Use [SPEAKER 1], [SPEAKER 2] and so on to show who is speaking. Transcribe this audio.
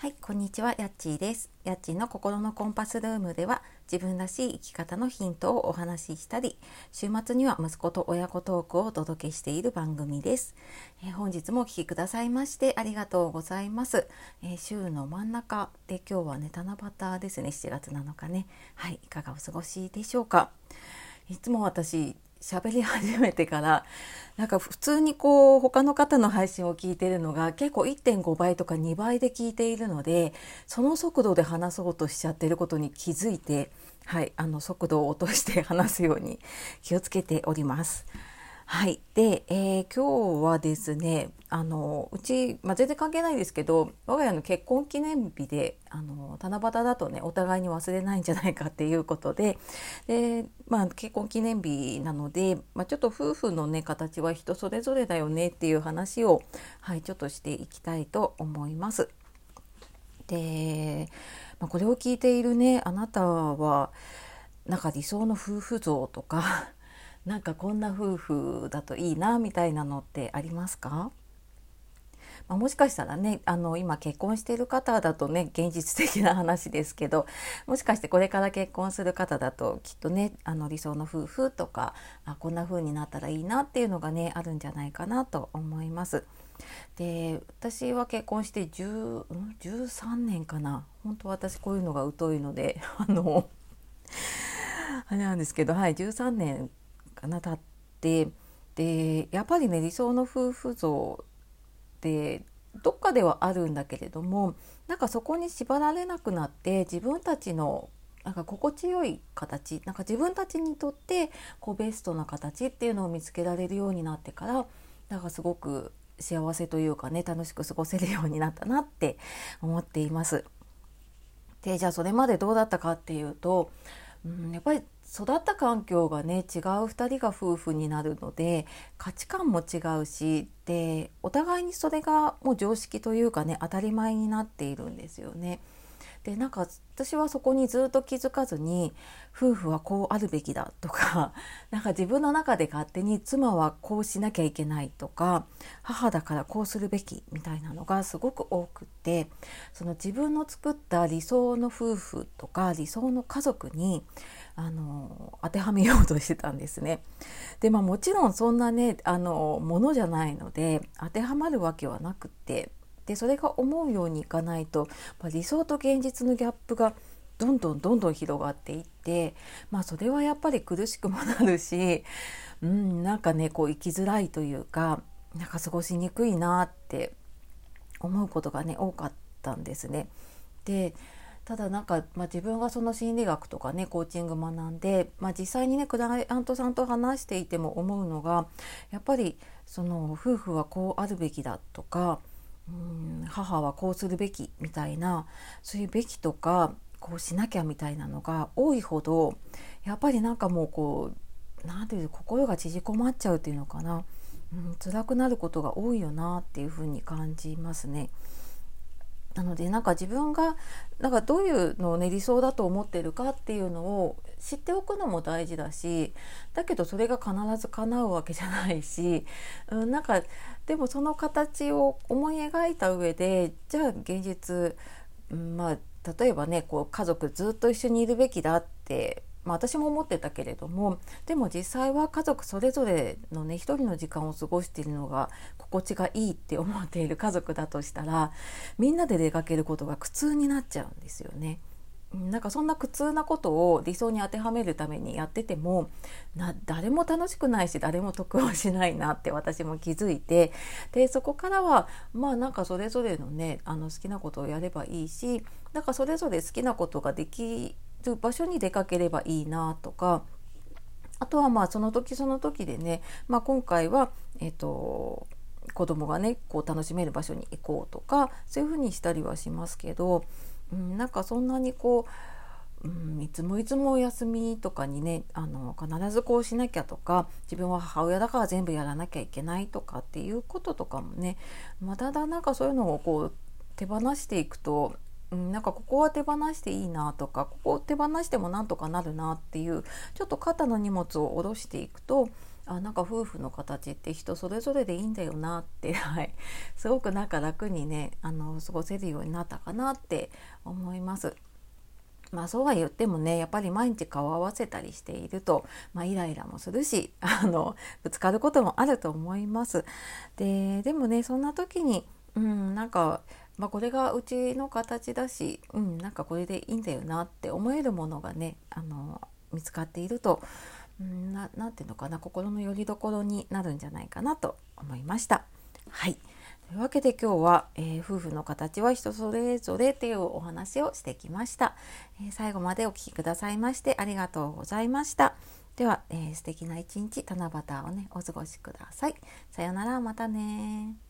[SPEAKER 1] はい、こんにちは、やっちーです。やっちーの心のコンパスルームでは、自分らしい生き方のヒントをお話ししたり、週末には息子と親子トークをお届けしている番組です。えー、本日もお聴きくださいましてありがとうございます。えー、週の真ん中で今日はね、七夕ですね、7月7日ね。はい、いかがお過ごしでしょうか。いつも私、喋り始めてからなんか普通にこう他の方の配信を聞いてるのが結構1.5倍とか2倍で聞いているのでその速度で話そうとしちゃってることに気づいてはいあの速度を落として話すように気をつけております。はい。で、えー、今日はですね、あの、うち、まあ、全然関係ないですけど、我が家の結婚記念日で、あの、七夕だとね、お互いに忘れないんじゃないかっていうことで、で、まあ、結婚記念日なので、まあ、ちょっと夫婦のね、形は人それぞれだよねっていう話を、はい、ちょっとしていきたいと思います。で、まあ、これを聞いているね、あなたは、なんか理想の夫婦像とか、なんかこんな夫婦だといいなみたいなのってありますか？まあ、もしかしたらねあの今結婚している方だとね現実的な話ですけどもしかしてこれから結婚する方だときっとねあの理想の夫婦とかあこんな風になったらいいなっていうのがねあるんじゃないかなと思います。で私は結婚して10 13年かな本当私こういうのが疎いのであのあれなんですけどはい13年かな経ってでやっぱりね理想の夫婦像ってどっかではあるんだけれどもなんかそこに縛られなくなって自分たちのなんか心地よい形なんか自分たちにとってこうベストな形っていうのを見つけられるようになってからなんかすごく幸せというかね楽しく過ごせるようになったなって思っています。でじゃあそれまでどうだったかっていうと、うん、やっぱり育った環境がね違う2人が夫婦になるので価値観も違うしでお互いにそれがもう常識というかね当たり前になっているんですよね。でなんか私はそこにずっと気づかずに夫婦はこうあるべきだとか なんか自分の中で勝手に妻はこうしなきゃいけないとか母だからこうするべきみたいなのがすごく多くってその自分の作った理想の夫婦とか理想の家族にあの当てはめようとしてたんですね。でまあもちろんそんなねあのものじゃないので当てはまるわけはなくてでそれが思うようにいかないと、まあ、理想と現実のギャップがどんどんどんどん広がっていって、まあ、それはやっぱり苦しくもなるし、うん、なんかねこう生きづらいというかなんか過ごしにくいなって思うことがね多かったんですね。でただなんか、まあ、自分がその心理学とかねコーチング学んで、まあ、実際にねクライアントさんと話していても思うのがやっぱりその夫婦はこうあるべきだとかうん母はこうするべきみたいなそういうべきとかこうしなきゃみたいなのが多いほどやっぱりなんかもうこう何て言う心が縮こまっちゃうっていうのかな、うん、辛くなることが多いよなっていうふうに感じますね。なのでなんか自分がなんかどういうのをね理想だと思ってるかっていうのを知っておくのも大事だしだけどそれが必ず叶うわけじゃないし、うん、なんかでもその形を思い描いた上でじゃあ現実、うん、まあ例えばねこう家族ずっと一緒にいるべきだってまあ、私も思ってたけれどもでも実際は家族それぞれのね一人の時間を過ごしているのが心地がいいって思っている家族だとしたらみんなで出かけることが苦痛になっちゃうんですよね。なんかそんな苦痛なことを理想に当てはめるためにやっててもな誰も楽しくないし誰も得をしないなって私も気づいてでそこからはまあなんかそれぞれのねあの好きなことをやればいいしだかそれぞれ好きなことができる場所に出かければいいなとかあとはまあその時その時でね、まあ、今回は、えーと、子供がねこう楽しめる場所に行こうとかそういうふうにしたりはしますけど、うん、なんかそんなにこう、うん、いつもいつもお休みとかにねあの必ずこうしなきゃとか自分は母親だから全部やらなきゃいけないとかっていうこととかもねまだだなんかそういうのをこう手放していくとうん、なんかここは手放していいなとかここを手放してもなんとかなるなっていうちょっと肩の荷物を下ろしていくとあなんか夫婦の形って人それぞれでいいんだよなって、はい、すごくなんか楽にねあの過ごせるようになったかなって思います。まあそうは言ってもねやっぱり毎日顔を合わせたりしていると、まあ、イライラもするしあのぶつかることもあると思います。ででもねそんな時に、うん、なんか、まあ、これがうちの形だし、うん、なんかこれでいいんだよなって思えるものがねあの見つかっているとうんななんていうのかな心の拠り所になるんじゃないかなと思いました。はい。というわけで今日は、えー、夫婦の形は人それぞれっていうお話をしてきました、えー、最後までお聴きくださいましてありがとうございました。では、えー、素敵な一日七夕をねお過ごしください。さようならまたね